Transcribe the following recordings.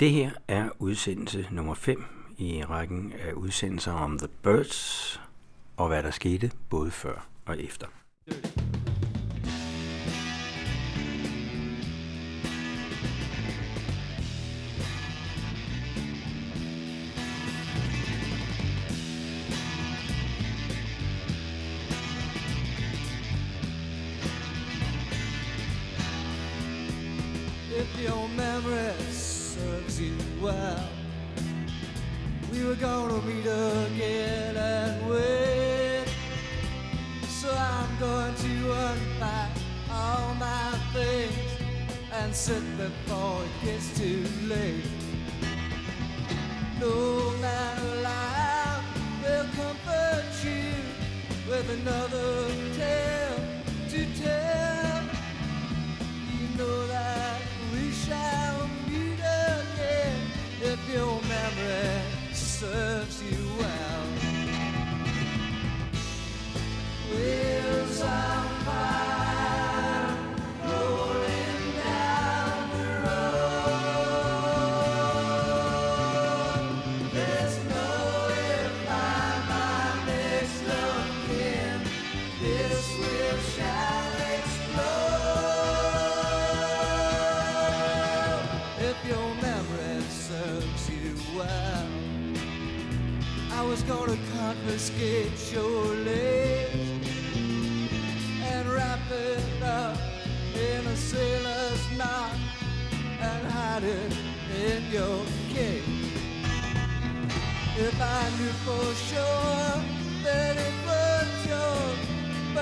Det her er udsendelse nummer 5 i rækken af udsendelser om The Birds og hvad der skete både før og efter.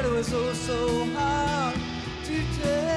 it was all so hard to tell.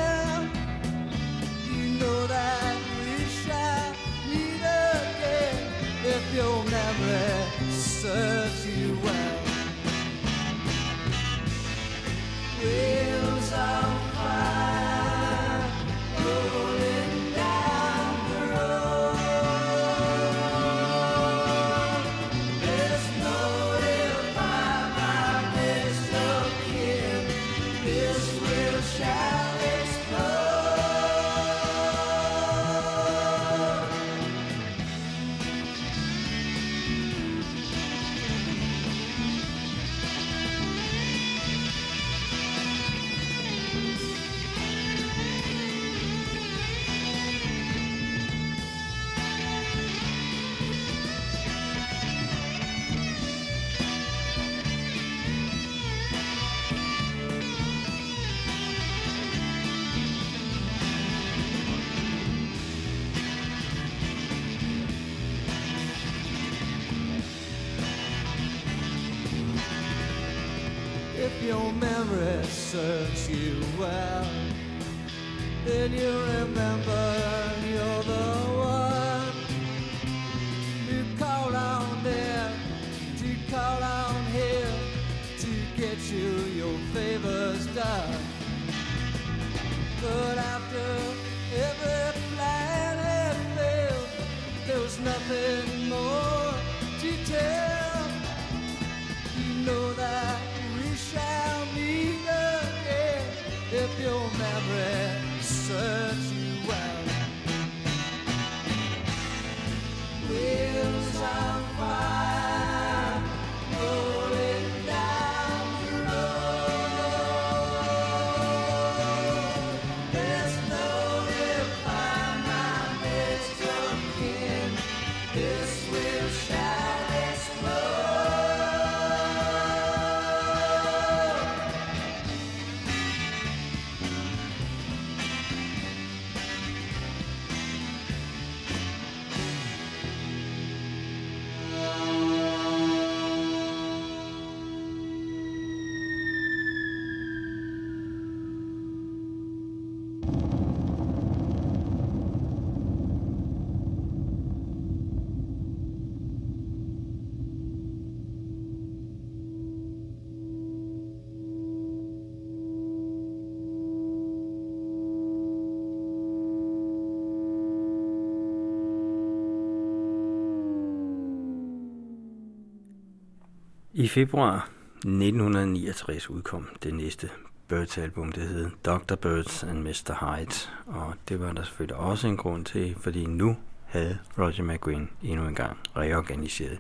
februar 1969 udkom det næste Birds-album, det hed Dr. Birds and Mr. Hyde. Og det var der selvfølgelig også en grund til, fordi nu havde Roger McGuinn endnu en gang reorganiseret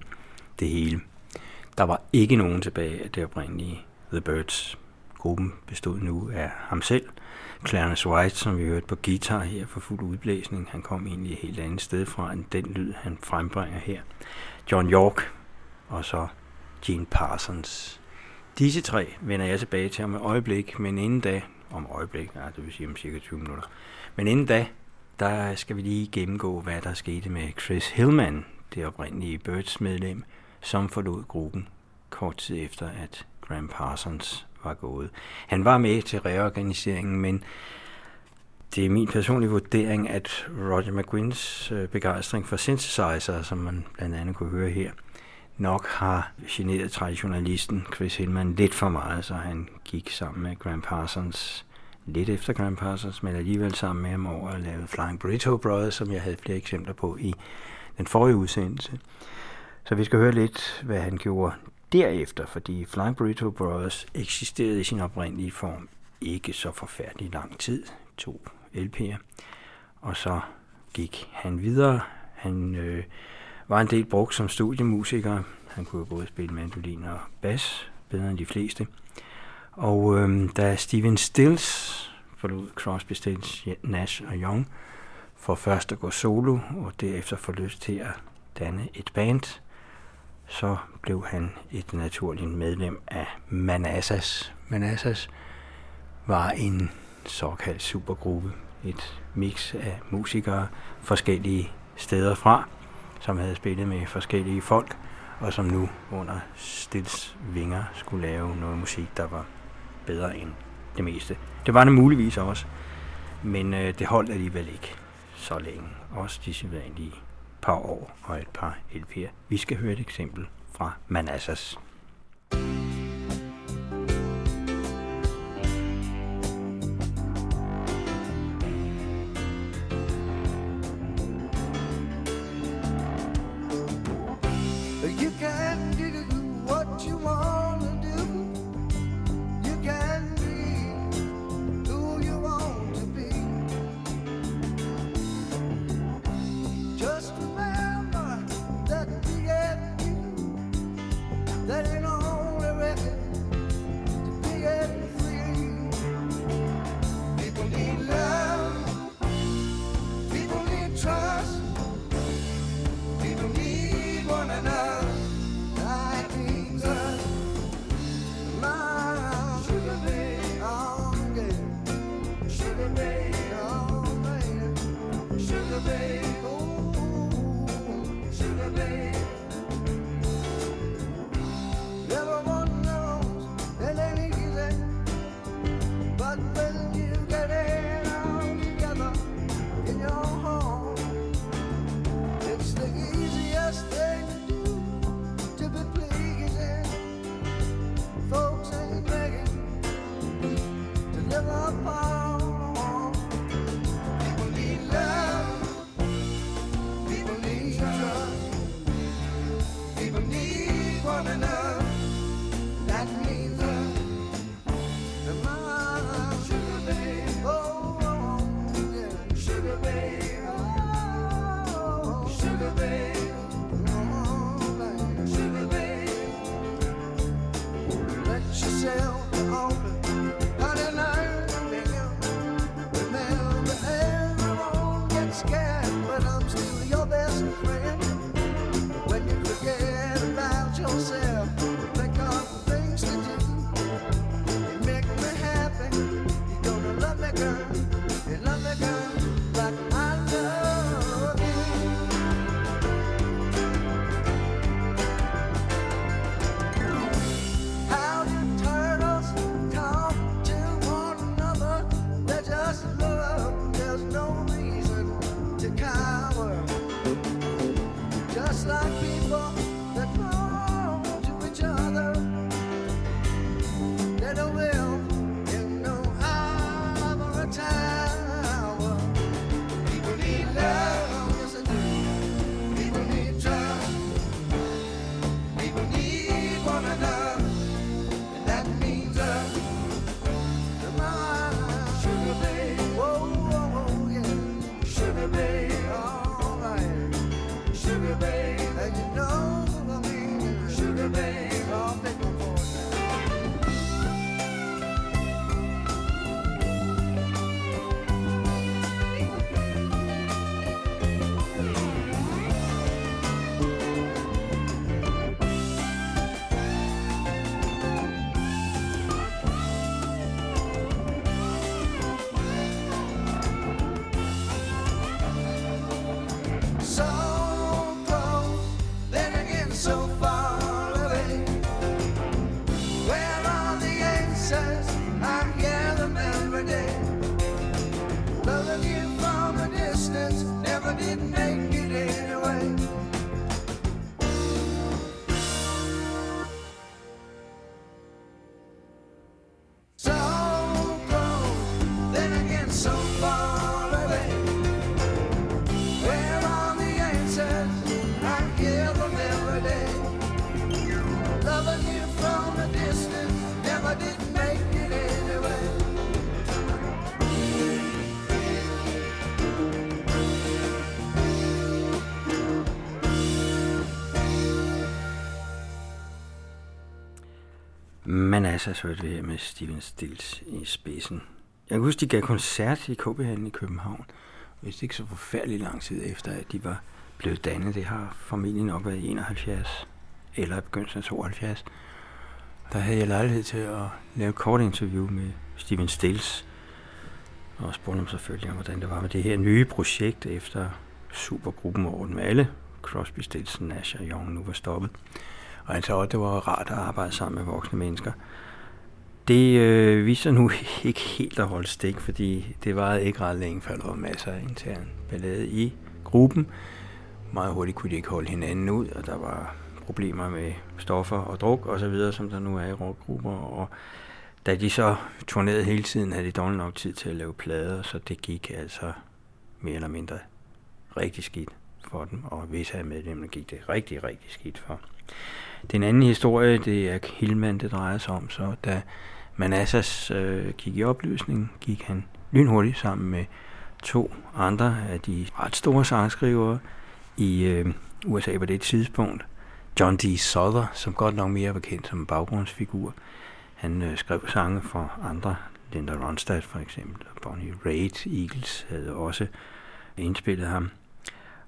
det hele. Der var ikke nogen tilbage af det oprindelige The Birds. Gruppen bestod nu af ham selv, Clarence White, som vi hørte på guitar her for fuld udblæsning. Han kom egentlig et helt andet sted fra end den lyd, han frembringer her. John York og så Gene Parsons. Disse tre vender jeg tilbage til om et øjeblik, men inden da, om øjeblik, ja, det vil sige om cirka 20 minutter, men inden da, der skal vi lige gennemgå, hvad der skete med Chris Hillman, det oprindelige Birds medlem, som forlod gruppen kort tid efter, at Graham Parsons var gået. Han var med til reorganiseringen, men det er min personlige vurdering, at Roger McGuinns øh, begejstring for synthesizer, som man blandt andet kunne høre her, nok har generet traditionalisten Chris Hillman lidt for meget, så han gik sammen med Graham Parsons lidt efter Graham Parsons, men alligevel sammen med ham over at lave Flying Burrito Brothers, som jeg havde flere eksempler på i den forrige udsendelse. Så vi skal høre lidt, hvad han gjorde derefter, fordi Flying Burrito Brothers eksisterede i sin oprindelige form ikke så forfærdelig lang tid, to LP'er, og så gik han videre. Han øh, var en del brugt som studiemusiker. Han kunne både spille mandolin og bas, bedre end de fleste. Og øh, da Steven Stills forlod Crosby, Stills, Nash og Young for først at gå solo, og derefter få lyst til at danne et band, så blev han et naturligt medlem af Manassas. Manassas var en såkaldt supergruppe, et mix af musikere forskellige steder fra, som havde spillet med forskellige folk, og som nu under Stils vinger skulle lave noget musik, der var bedre end det meste. Det var det muligvis også, men øh, det holdt alligevel ikke så længe. Også de sædvanlige par år og et par LP'er. Vi skal høre et eksempel fra Manassas. thank you Men altså, så det her med Steven Stills i spidsen. Jeg kan huske, de gav koncert i KB i København. Hvis ikke så forfærdelig lang tid efter, at de var blevet dannet. Det har formentlig nok været i 71 eller i begyndelsen af 72. Der havde jeg lejlighed til at lave et kort interview med Steven Stills. Og spurgte ham selvfølgelig om, hvordan det var med det her nye projekt efter supergruppen over med alle. Crosby, Stills, Nash og Young nu var stoppet. Og han sagde, at det var rart at arbejde sammen med voksne mennesker. Det øh, viser nu ikke helt at holde stik, fordi det var ikke ret længe, før der var masser af intern ballade i gruppen. Meget hurtigt kunne de ikke holde hinanden ud, og der var problemer med stoffer og druk og så videre, som der nu er i rockgrupper. Og da de så turnerede hele tiden, havde de dårlig nok tid til at lave plader, så det gik altså mere eller mindre rigtig skidt for dem, og hvis af medlemmerne gik det rigtig, rigtig skidt for. Den anden historie, det er Hillman, det drejer sig om, så da Manassas øh, gik i opløsning, gik han lynhurtigt sammen med to andre af de ret store sangskrivere i øh, USA på det tidspunkt. John D. Souther, som godt nok mere var kendt som en baggrundsfigur. Han øh, skrev sange for andre, Linda Ronstadt for eksempel, og Bonnie Raitt, Eagles havde også indspillet ham.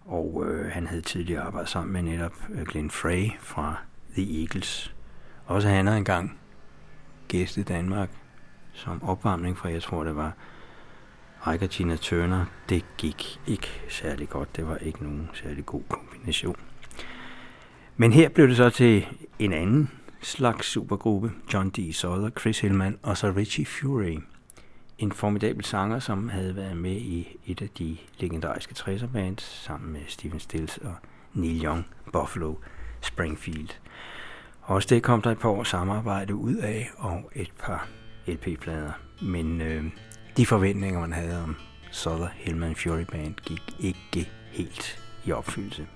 Og øh, han havde tidligere arbejdet sammen med netop øh, Glenn Frey fra The Eagles. Også han har engang gæstet Danmark som opvarmning fra, jeg tror det var Ike og Tina Turner. Det gik ikke særlig godt. Det var ikke nogen særlig god kombination. Men her blev det så til en anden slags supergruppe. John D. Souther, Chris Hillman og så Richie Fury. En formidabel sanger, som havde været med i et af de legendariske 60'er bands sammen med Steven Stills og Neil Young, Buffalo, Springfield. Også det kom der et par års samarbejde ud af, og et par LP-plader. Men øh, de forventninger, man havde om Souther Hillman Fury Band, gik ikke helt i opfyldelse.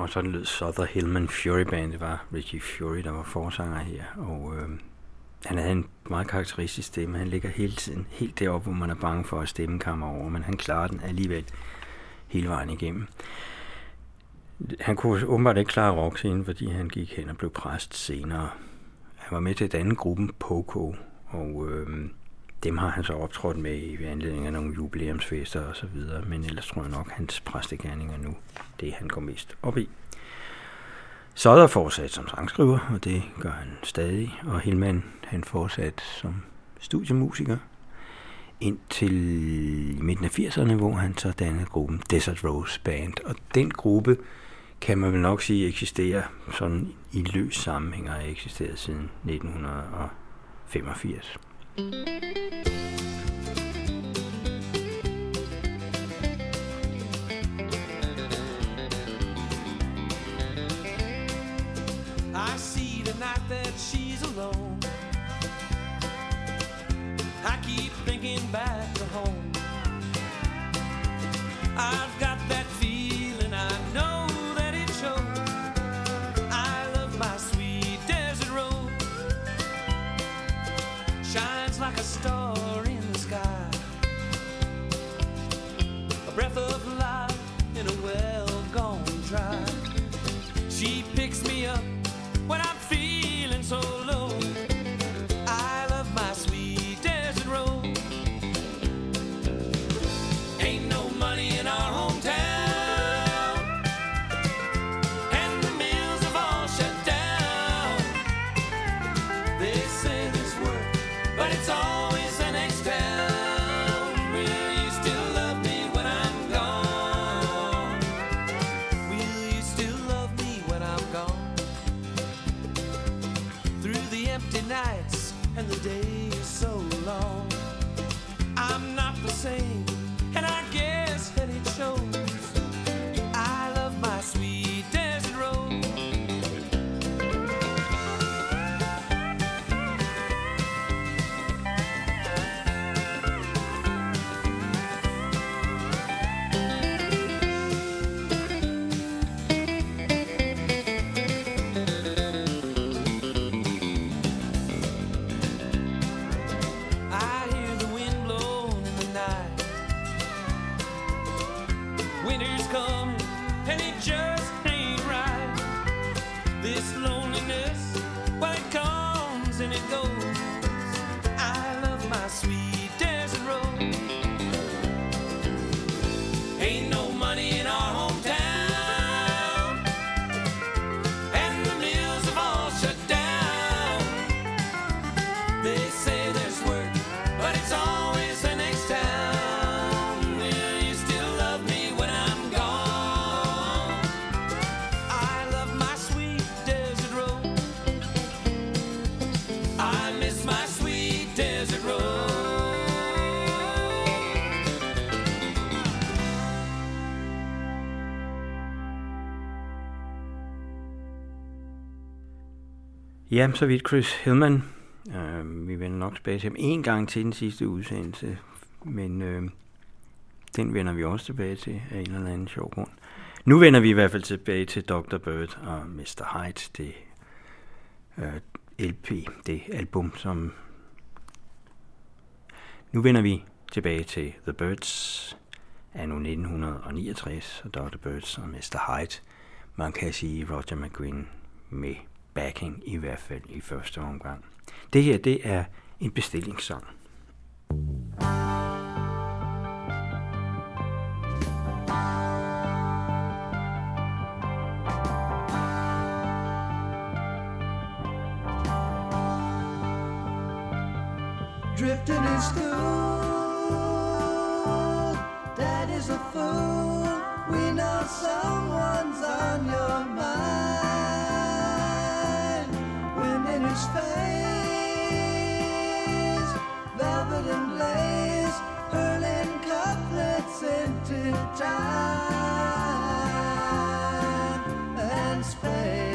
Og sådan lød Souther Hillman Fury Band. Det var Richie Fury, der var forsanger her. Og øh, han havde en meget karakteristisk stemme. Han ligger hele tiden helt deroppe, hvor man er bange for, at stemmen kommer over. Men han klarer den alligevel hele vejen igennem. Han kunne åbenbart ikke klare rockscenen, fordi han gik hen og blev præst senere. Han var med til et andet gruppe, Poco, og øh, dem har han så optrådt med i anledning af nogle jubilæumsfester og så videre, men ellers tror jeg nok, at hans præstegærninger nu, det han går mest op i. Så er der fortsat som sangskriver, og det gør han stadig, og Hillman han fortsat som studiemusiker indtil midten af 80'erne, hvor han så dannede gruppen Desert Rose Band. Og den gruppe kan man vel nok sige eksisterer sådan i løs sammenhæng og har eksisteret siden 1985. I see tonight that she's alone. I keep thinking back to home. I've Ja, så vidt Chris Hillman. Øh, vi vender nok tilbage til ham en gang til den sidste udsendelse, men øh, den vender vi også tilbage til af en eller anden sjov grund. Nu vender vi i hvert fald tilbage til Dr. Bird og Mr. Hyde, det øh, LP, det album, som... Nu vender vi tilbage til The Birds af nu 1969, og Dr. Birds og Mr. Hyde. Man kan sige Roger McGuinn med backing, i hvert fald i første omgang. Det her, det er en bestillingssang. Time and space.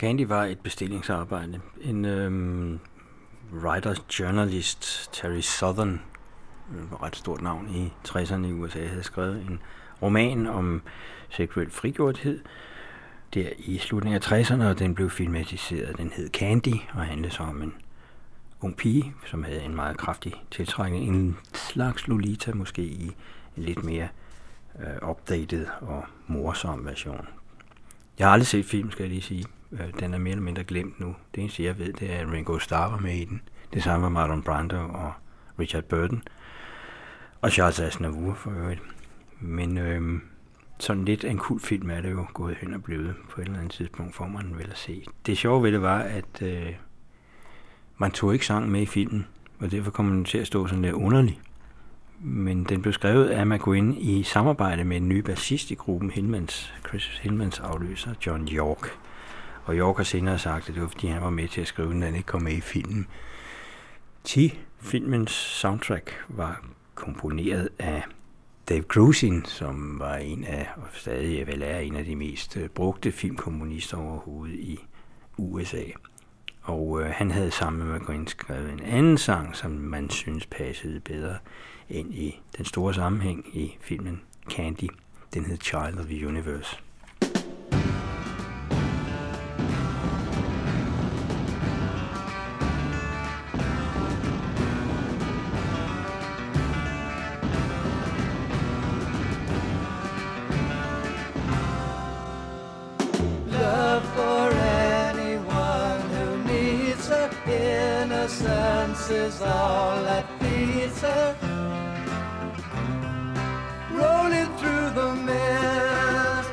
Candy var et bestillingsarbejde. En øhm, writer journalist, Terry Southern, øh, et ret stort navn i 60'erne i USA, havde skrevet en roman om seksuel frigjorthed der i slutningen af 60'erne, og den blev filmatiseret. Den hed Candy og handlede så om en ung pige, som havde en meget kraftig tiltrækning. En slags Lolita måske i en lidt mere øh, updated og morsom version. Jeg har aldrig set film, skal jeg lige sige. Øh, Den er mere eller mindre glemt nu. Det eneste, jeg ved, det er, at Ringo Starr var med i den. Det samme var Marlon Brando og Richard Burton. Og Charles Aznavour for øvrigt. Men øhm, sådan lidt en kul film er det jo gået hen og blevet på et eller andet tidspunkt, får man vel at se. Det sjove ved det var, at øh, man tog ikke sang med i filmen, og derfor kom den til at stå sådan lidt underlig. Men den blev skrevet af McGuinn i samarbejde med en ny bassist i gruppen, Hillmans, Chris Hillmans afløser, John York. Og York har senere sagt, at det var fordi han var med til at skrive den, han ikke kom med i filmen. Ti Filmens soundtrack var komponeret af Dave Grusin, som var en af, og stadig vel er en af de mest øh, brugte filmkomponister overhovedet i USA. Og øh, han havde sammen med McGuinn skrevet en anden sang, som man synes passede bedre ind i den store sammenhæng i filmen Candy. Den hed Child of the Universe. Is all that feeds her. Rolling through the mist,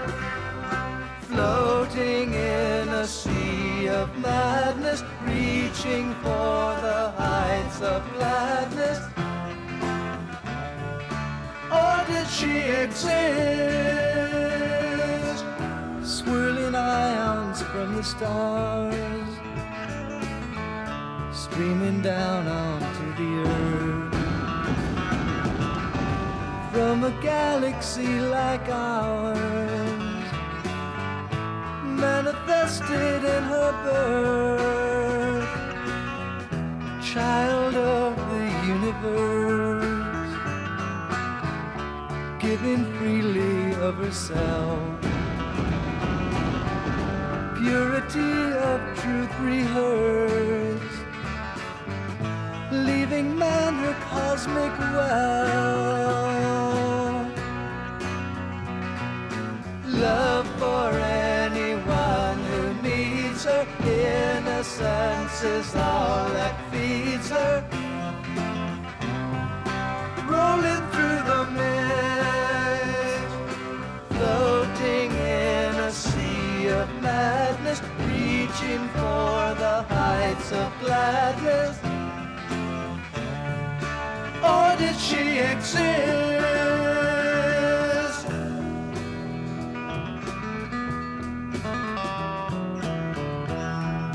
floating in a sea of madness, reaching for the heights of gladness. Or did she exist? Swirling ions from the stars, streaming down onto the earth. From a galaxy like ours, manifested in her birth, child of the universe giving freely of herself. Purity of truth rehearsed, leaving man her cosmic well. Love for anyone who needs her, innocence is all that feeds her rolling through the mist, floating in a sea of madness, reaching for the heights of gladness. She exist?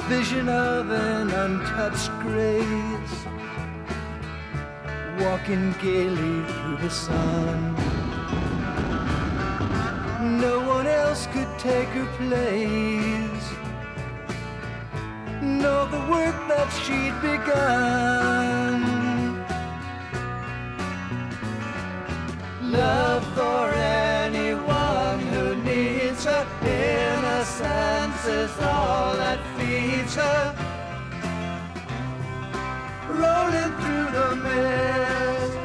Vision of an untouched grace walking gaily through the sun. No one else could take her place, nor the work that she'd begun. Love for anyone who needs her, innocence is all that feeds her rolling through the mist,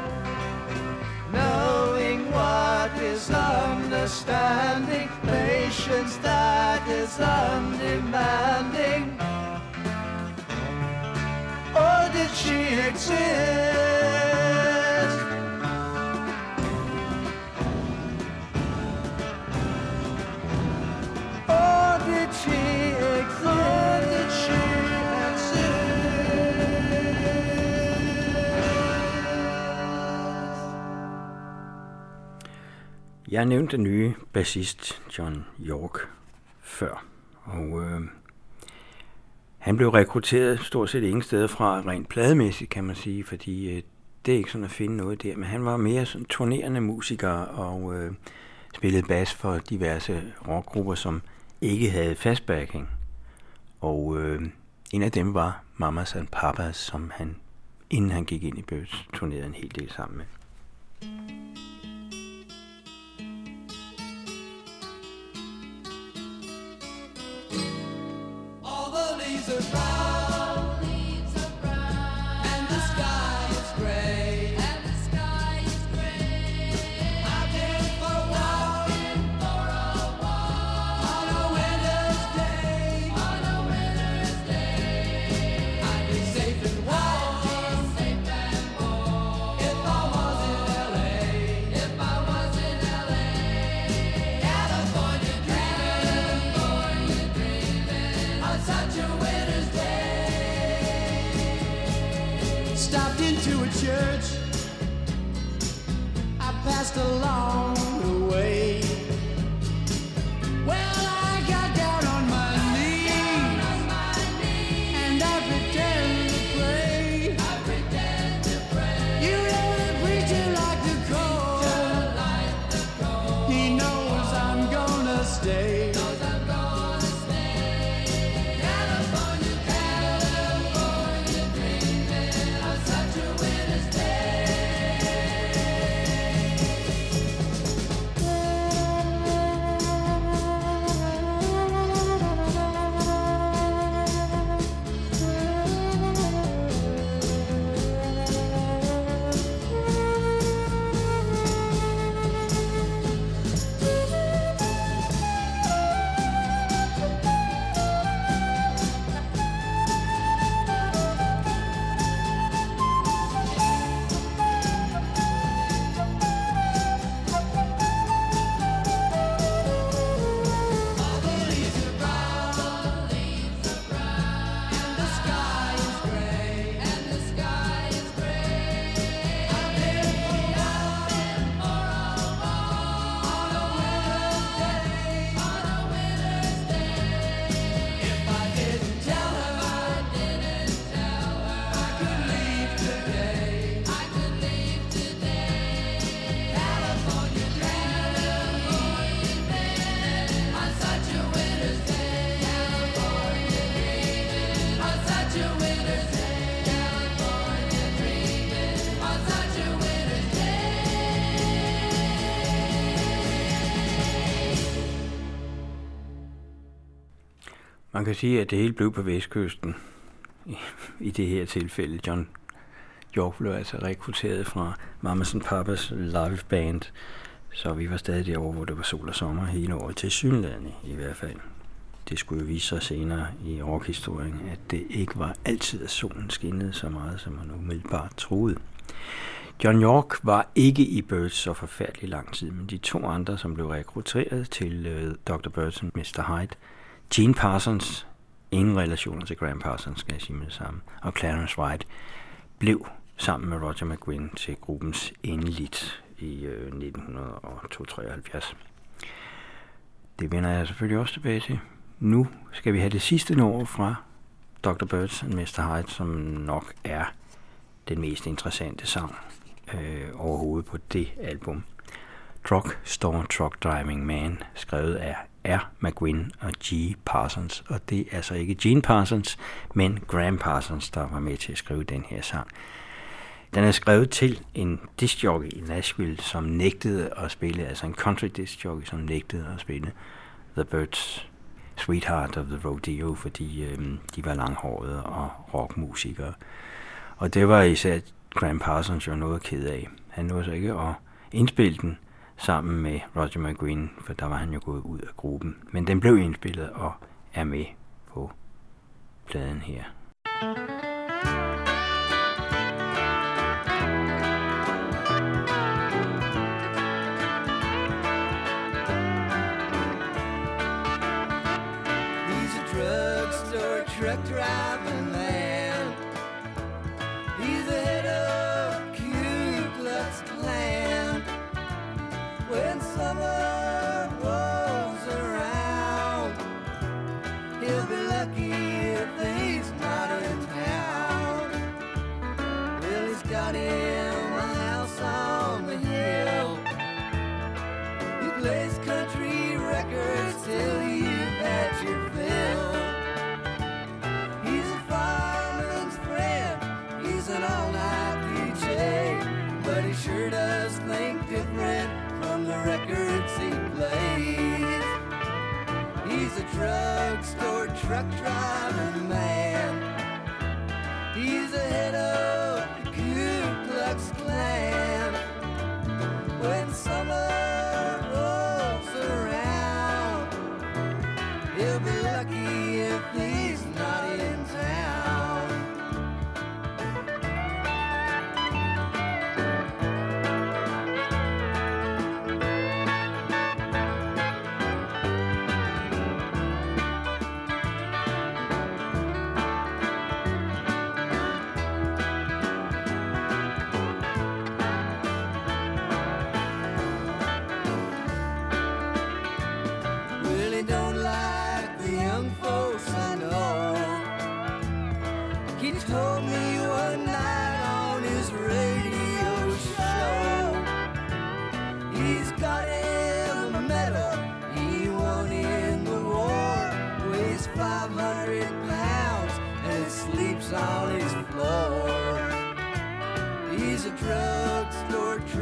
knowing what is understanding, patience that is undemanding. Or did she exist? Jeg nævnte den nye bassist John York før, og øh, han blev rekrutteret stort set ingen steder fra, rent plademæssigt kan man sige, fordi øh, det er ikke sådan at finde noget der, men han var mere sådan turnerende musiker og øh, spillede bas for diverse rockgrupper, som ikke havde fast backing. Og øh, en af dem var Mamas and Papas, som han, inden han gik ind i Birds, turnerede en hel del sammen med. The along Man kan sige, at det hele blev på vestkysten. I, i det her tilfælde, John York blev altså rekrutteret fra Mamas and Papas live band, så vi var stadig derovre, hvor det var sol og sommer hele året til synlædende i hvert fald. Det skulle jo vise sig senere i rockhistorien, at det ikke var altid, at solen skinnede så meget, som man umiddelbart troede. John York var ikke i Birds så forfærdelig lang tid, men de to andre, som blev rekrutteret til øh, Dr. Birds og Mr. Hyde, Gene Parsons, ingen relationer til Graham Parsons, skal jeg sige med det samme, og Clarence White, blev sammen med Roger McGuinn til gruppens endeligt i øh, 1973. Det vender jeg selvfølgelig også tilbage til. Nu skal vi have det sidste nummer fra Dr. Birds and Mr. Hyde, som nok er den mest interessante sang øh, overhovedet på det album. Truck Store Truck Driving Man, skrevet af er McGuinn og G. Parsons. Og det er altså ikke Gene Parsons, men Graham Parsons, der var med til at skrive den her sang. Den er skrevet til en discjockey i Nashville, som nægtede at spille, altså en country discjockey, som nægtede at spille The Birds Sweetheart of the Rodeo, fordi øh, de var langhårede og rockmusikere. Og det var især Graham Parsons jo noget ked af. Han nåede så ikke at indspille den sammen med Roger McGuinn, for der var han jo gået ud af gruppen. Men den blev indspillet og er med på pladen her. He's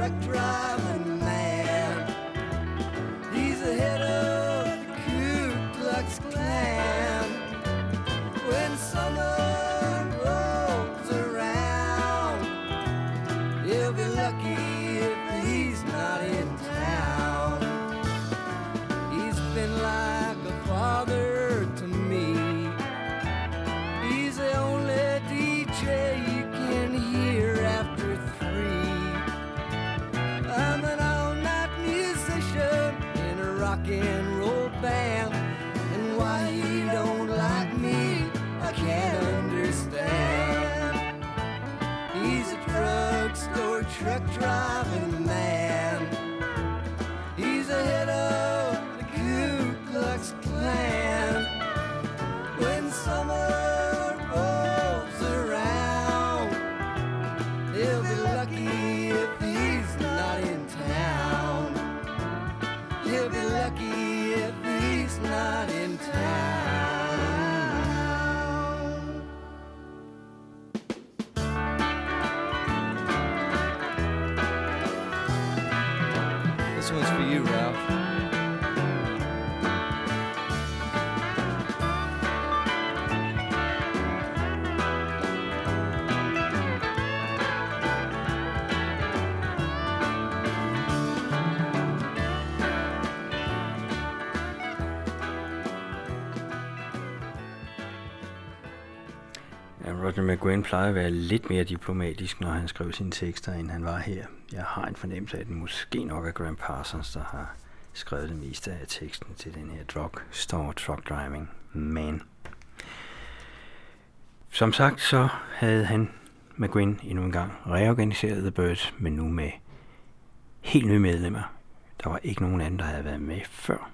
drugstore truck Roger McGuinn plejede at være lidt mere diplomatisk, når han skrev sine tekster, end han var her. Jeg har en fornemmelse af, at det måske nok er Graham Parsons, der har skrevet det meste af teksten til den her drug store truck driving man. Som sagt, så havde han McGuinn endnu en gang reorganiseret The Birds, men nu med helt nye medlemmer. Der var ikke nogen anden, der havde været med før.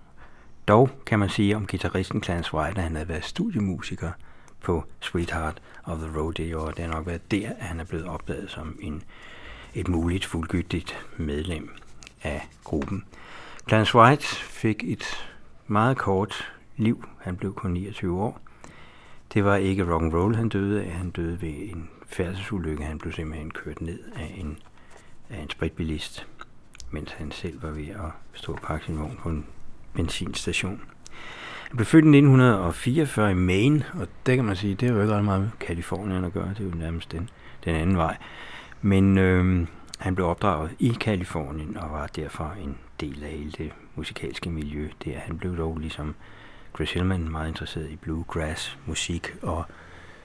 Dog kan man sige om gitarristen Clarence White, at han havde været studiemusiker på Sweetheart of the Rodeo, og det har nok været der, at han er blevet opdaget som en, et muligt fuldgyldigt medlem af gruppen. Clarence White fik et meget kort liv. Han blev kun 29 år. Det var ikke rock and roll, han døde af. Han døde ved en færdselsulykke. Han blev simpelthen kørt ned af en, af en spritbilist, mens han selv var ved at stå og pakke sin vogn på en benzinstation. Han blev født i 1944 i Maine, og det kan man sige, det er jo ikke ret meget med Kalifornien at gøre. Det er jo nærmest den, den anden vej. Men øh, han blev opdraget i Kalifornien og var derfor en del af hele det musikalske miljø der. Han blev dog ligesom Chris Hillman meget interesseret i bluegrass musik, og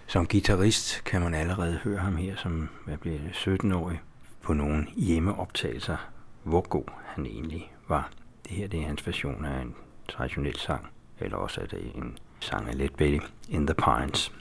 som guitarist kan man allerede høre ham her, som hvad bliver 17-årig, på nogle hjemmeoptagelser, hvor god han egentlig var. Det her det er hans version af en traditionel sang, eller også er det en sang af Let Betty in the Pines.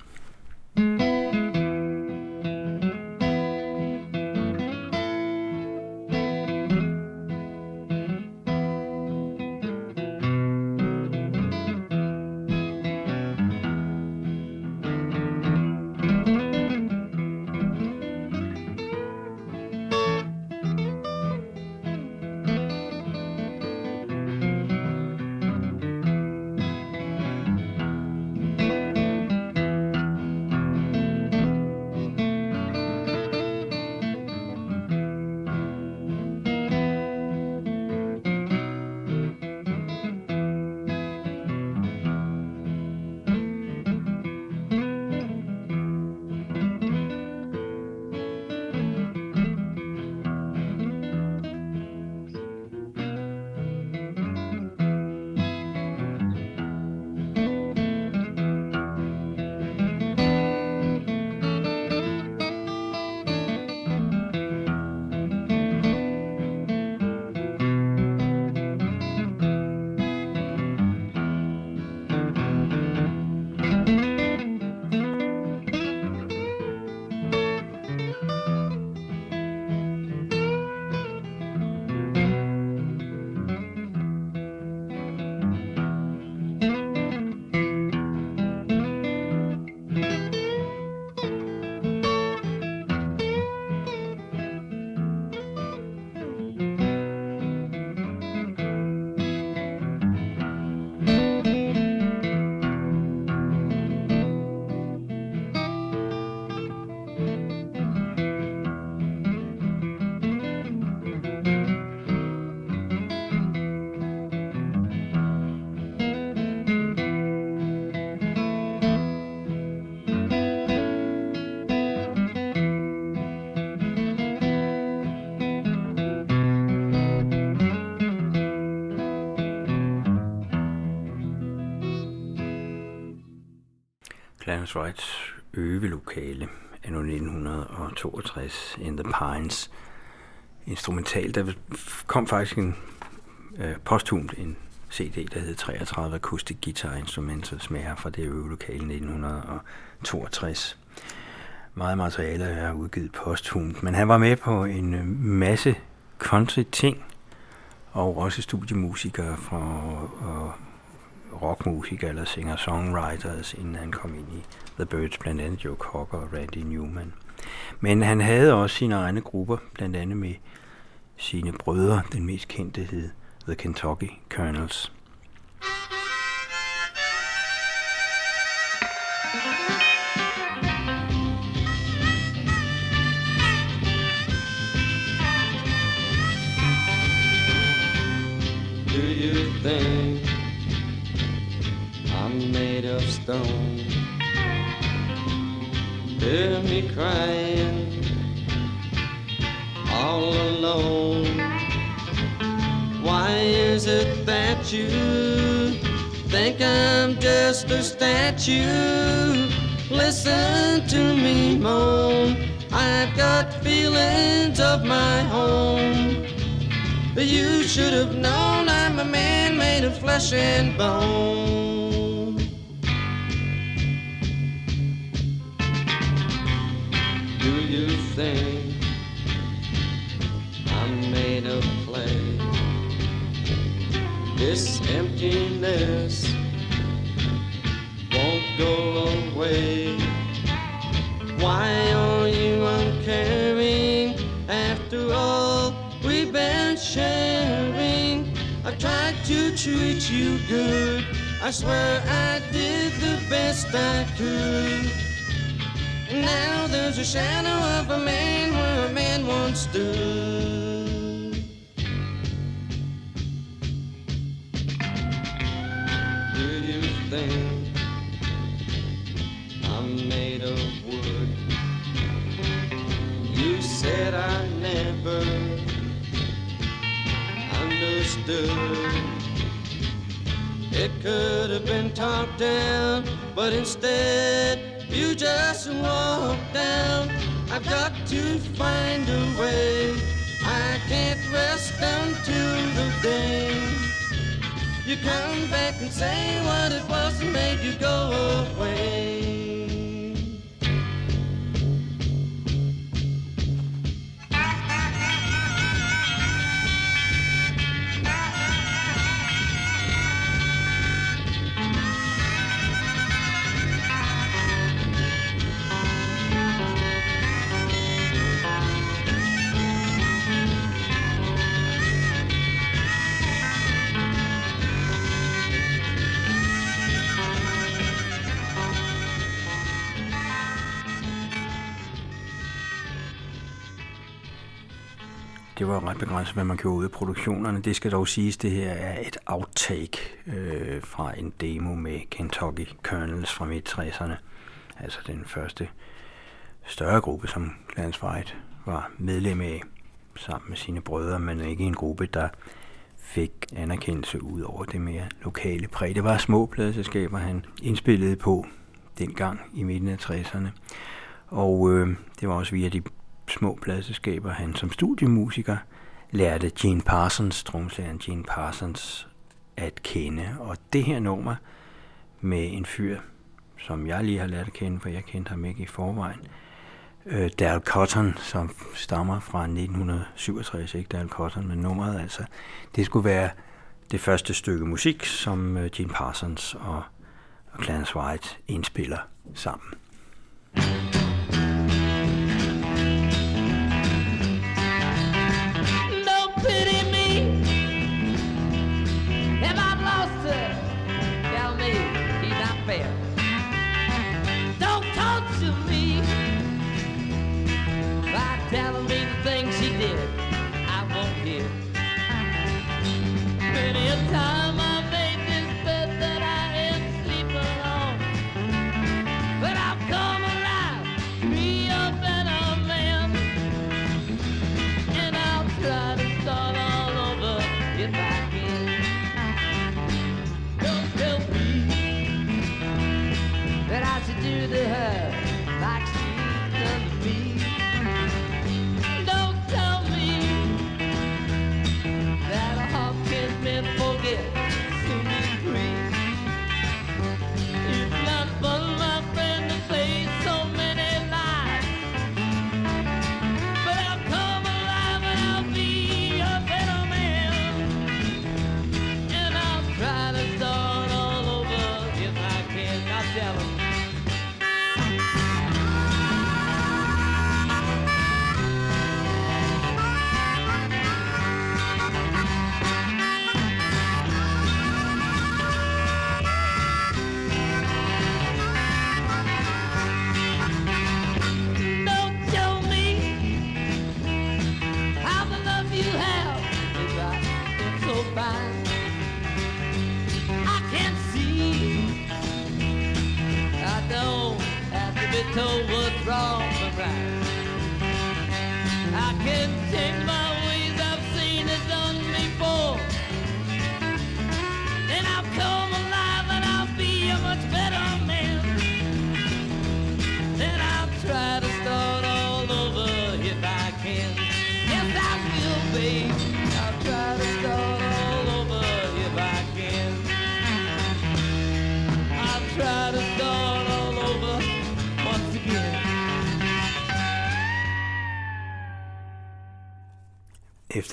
Franz Wrights øvelokale anno 1962 in the Pines. Instrumental, der kom faktisk en øh, posthumt en CD, der hed 33 Acoustic Guitar Instrumentals med her fra det øvelokale 1962. Meget materiale er udgivet posthumt, men han var med på en øh, masse country ting, og også studiemusikere fra og rockmusiker eller singer-songwriters, inden han kom ind i The Birds, blandt andet Joe Cocker og Randy Newman. Men han havde også sine egne grupper, blandt andet med sine brødre. Den mest kendte hed The Kentucky Colonels. Do you think made of stone? Hear me crying all alone. Why is it that you think I'm just a statue listen to me moan. I've got feelings of my own. You should have known I'm a man made of flesh and bone. You think I'm made of clay? This emptiness won't go away. Why are you uncaring after all we've been sharing? I tried to treat you good. I swear I did the best I could. Now there's a shadow of a man where a man once stood. Do you think I'm made of wood? You said I never understood. It could have been talked down, but instead you just walk down. I've got to find a way. I can't rest until the day you come back and say what it was that made you go away. Det var ret begrænset, hvad man gjorde ud af produktionerne. Det skal dog siges, det her er et outtake øh, fra en demo med Kentucky Colonels fra midt-60'erne. Altså den første større gruppe, som Clarence White var medlem af sammen med sine brødre, men ikke en gruppe, der fik anerkendelse ud over det mere lokale præg. Det var små pladeselskaber, han indspillede på dengang i midten af 60'erne. Og øh, det var også via de små pladeselskaber, han som studiemusiker lærte Gene Parsons, tromslæren Gene Parsons, at kende. Og det her nummer med en fyr, som jeg lige har lært at kende, for jeg kendte ham ikke i forvejen, øh, Dal Cotton, som stammer fra 1967, ikke Dal Cotton, men nummeret altså, det skulle være det første stykke musik, som øh, Gene Parsons og, og Clarence White indspiller sammen.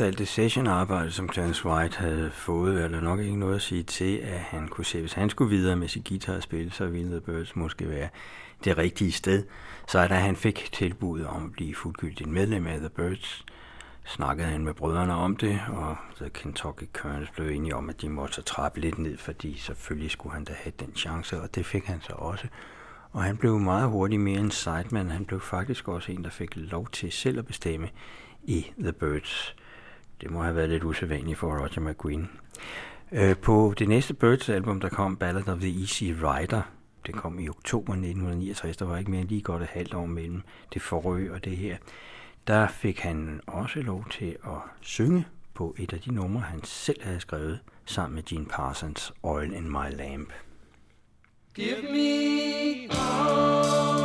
Alt det sessionarbejde, som Clarence White havde fået, er der nok ikke noget at sige til, at han kunne se, hvis han skulle videre med sit guitarspil, så ville The Birds måske være det rigtige sted. Så da han fik tilbuddet om at blive fuldgyldigt medlem af The Birds, snakkede han med brødrene om det, og The Kentucky Colonels blev enige om, at de måtte så trappe lidt ned, fordi selvfølgelig skulle han da have den chance, og det fik han så også. Og han blev meget hurtigt mere en sideman. Han blev faktisk også en, der fik lov til selv at bestemme i The Birds. Det må have været lidt usædvanligt for Roger McGuinn. Øh, på det næste Birds album, der kom Ballad of the Easy Rider, det kom i oktober 1969, der var ikke mere end lige godt et halvt år mellem det forrige og det her. Der fik han også lov til at synge på et af de numre, han selv havde skrevet sammen med Gene Parsons, Oil in My Lamp. Give me all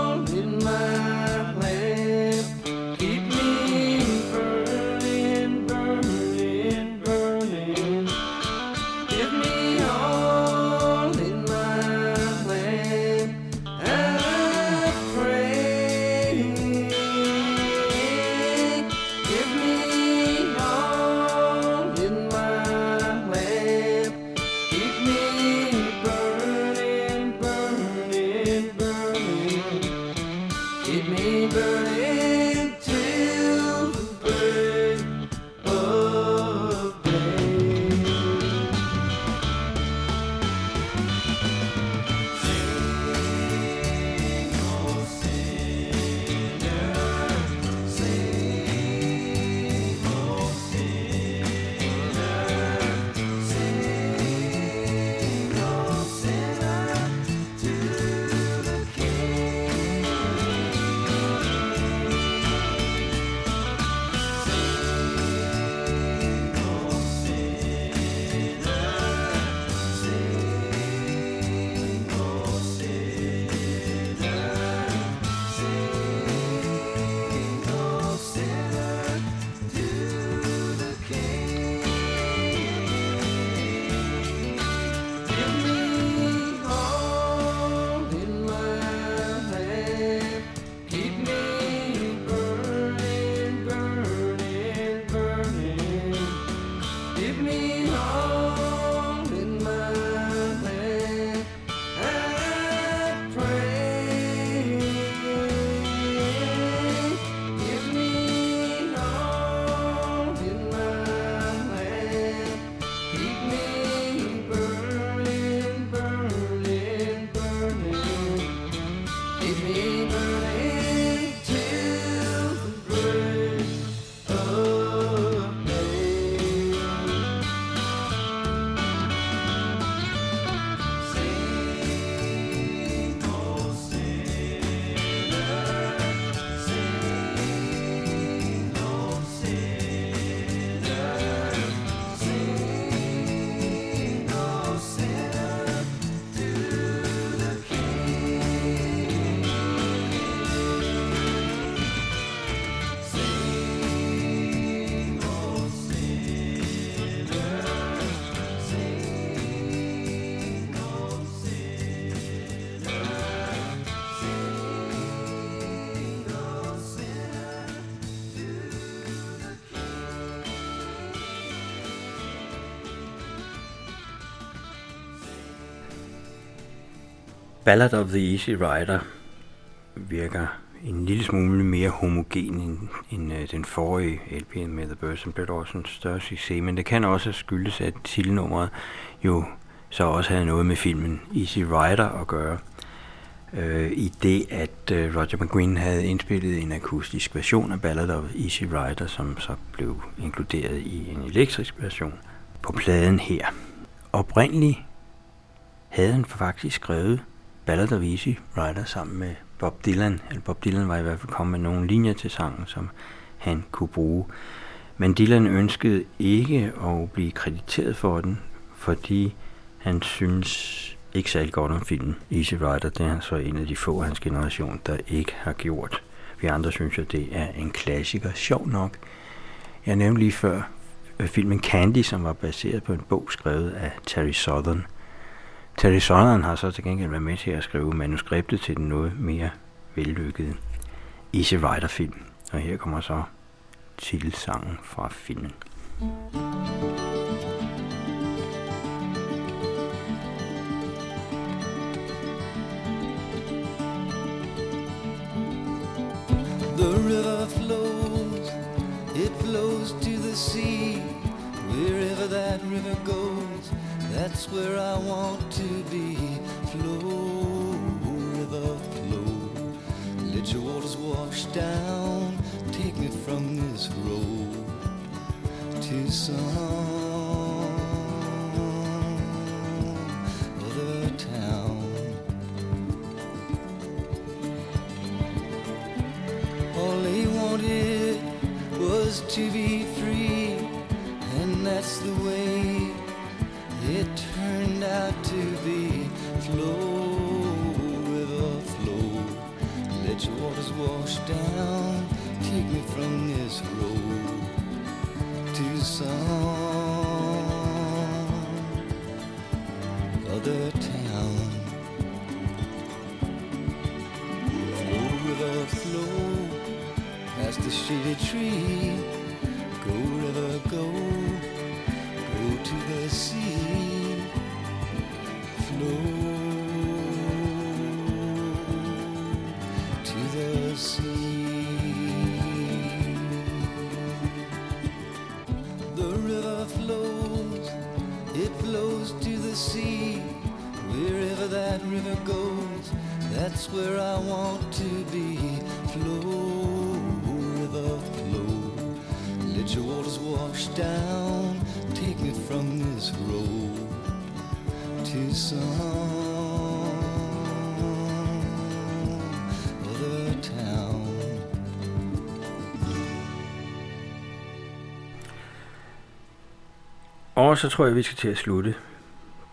Ballad of the Easy Rider virker en lille smule mere homogen end, end øh, den forrige LP med The Birds, som blev også en større succes, men det kan også skyldes, at titelnummeret jo så også havde noget med filmen Easy Rider at gøre. Øh, I det, at øh, Roger McGuinn havde indspillet en akustisk version af Ballad of Easy Rider, som så blev inkluderet i en elektrisk version på pladen her. Oprindeligt havde han faktisk skrevet Ballad of Easy Rider sammen med Bob Dylan. Eller Bob Dylan var i hvert fald kommet med nogle linjer til sangen, som han kunne bruge. Men Dylan ønskede ikke at blive krediteret for den, fordi han synes ikke særlig godt om filmen Easy Rider. Det er han så en af de få af hans generation, der ikke har gjort. Vi andre synes at det er en klassiker. Sjov nok. Jeg nævnte lige før øh, filmen Candy, som var baseret på en bog skrevet af Terry Southern. Terry Sonnen har så til gengæld været med til at skrive manuskriptet til den noget mere vellykkede Easy Rider film. Og her kommer så titelsangen fra filmen. The river flows, it flows to the sea. Wherever that river goes, that's where I want to be. Flow, river, flow. Let your waters wash down, take me from this road to some other town. All they wanted was to be to be. Flow, river, flow. Let your waters wash down, take me from this road to some other town. Flow, river, flow past the shady tree. Og så tror jeg, vi skal til at slutte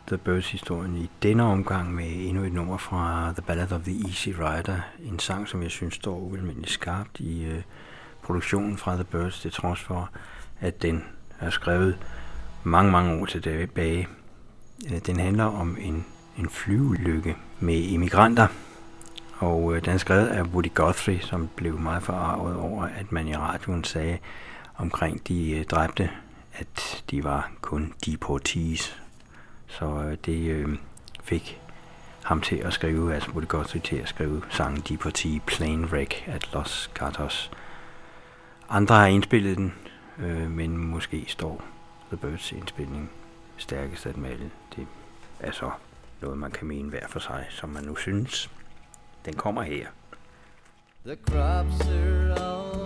The Birds-historien i denne omgang med endnu et nummer fra The Ballad of the Easy Rider. En sang, som jeg synes står ualmindeligt skarpt i øh, produktionen fra The Birds, det trods for, at den er skrevet mange, mange år tilbage. Øh, Den handler om en, en flyulykke med immigranter, og øh, den er skrevet af Woody Guthrie, som blev meget forarvet over, at man i radioen sagde omkring de øh, dræbte, at de var kun deportees. Så øh, det øh, fik ham til at skrive, altså Woody godt til at skrive sangen Deportee Plane Wreck at Los Gatos. Andre har indspillet den, øh, men måske står The Birds indspilning stærkest af dem alle. Det er så noget, man kan mene hver for sig, som man nu synes. Den kommer her. The crops are all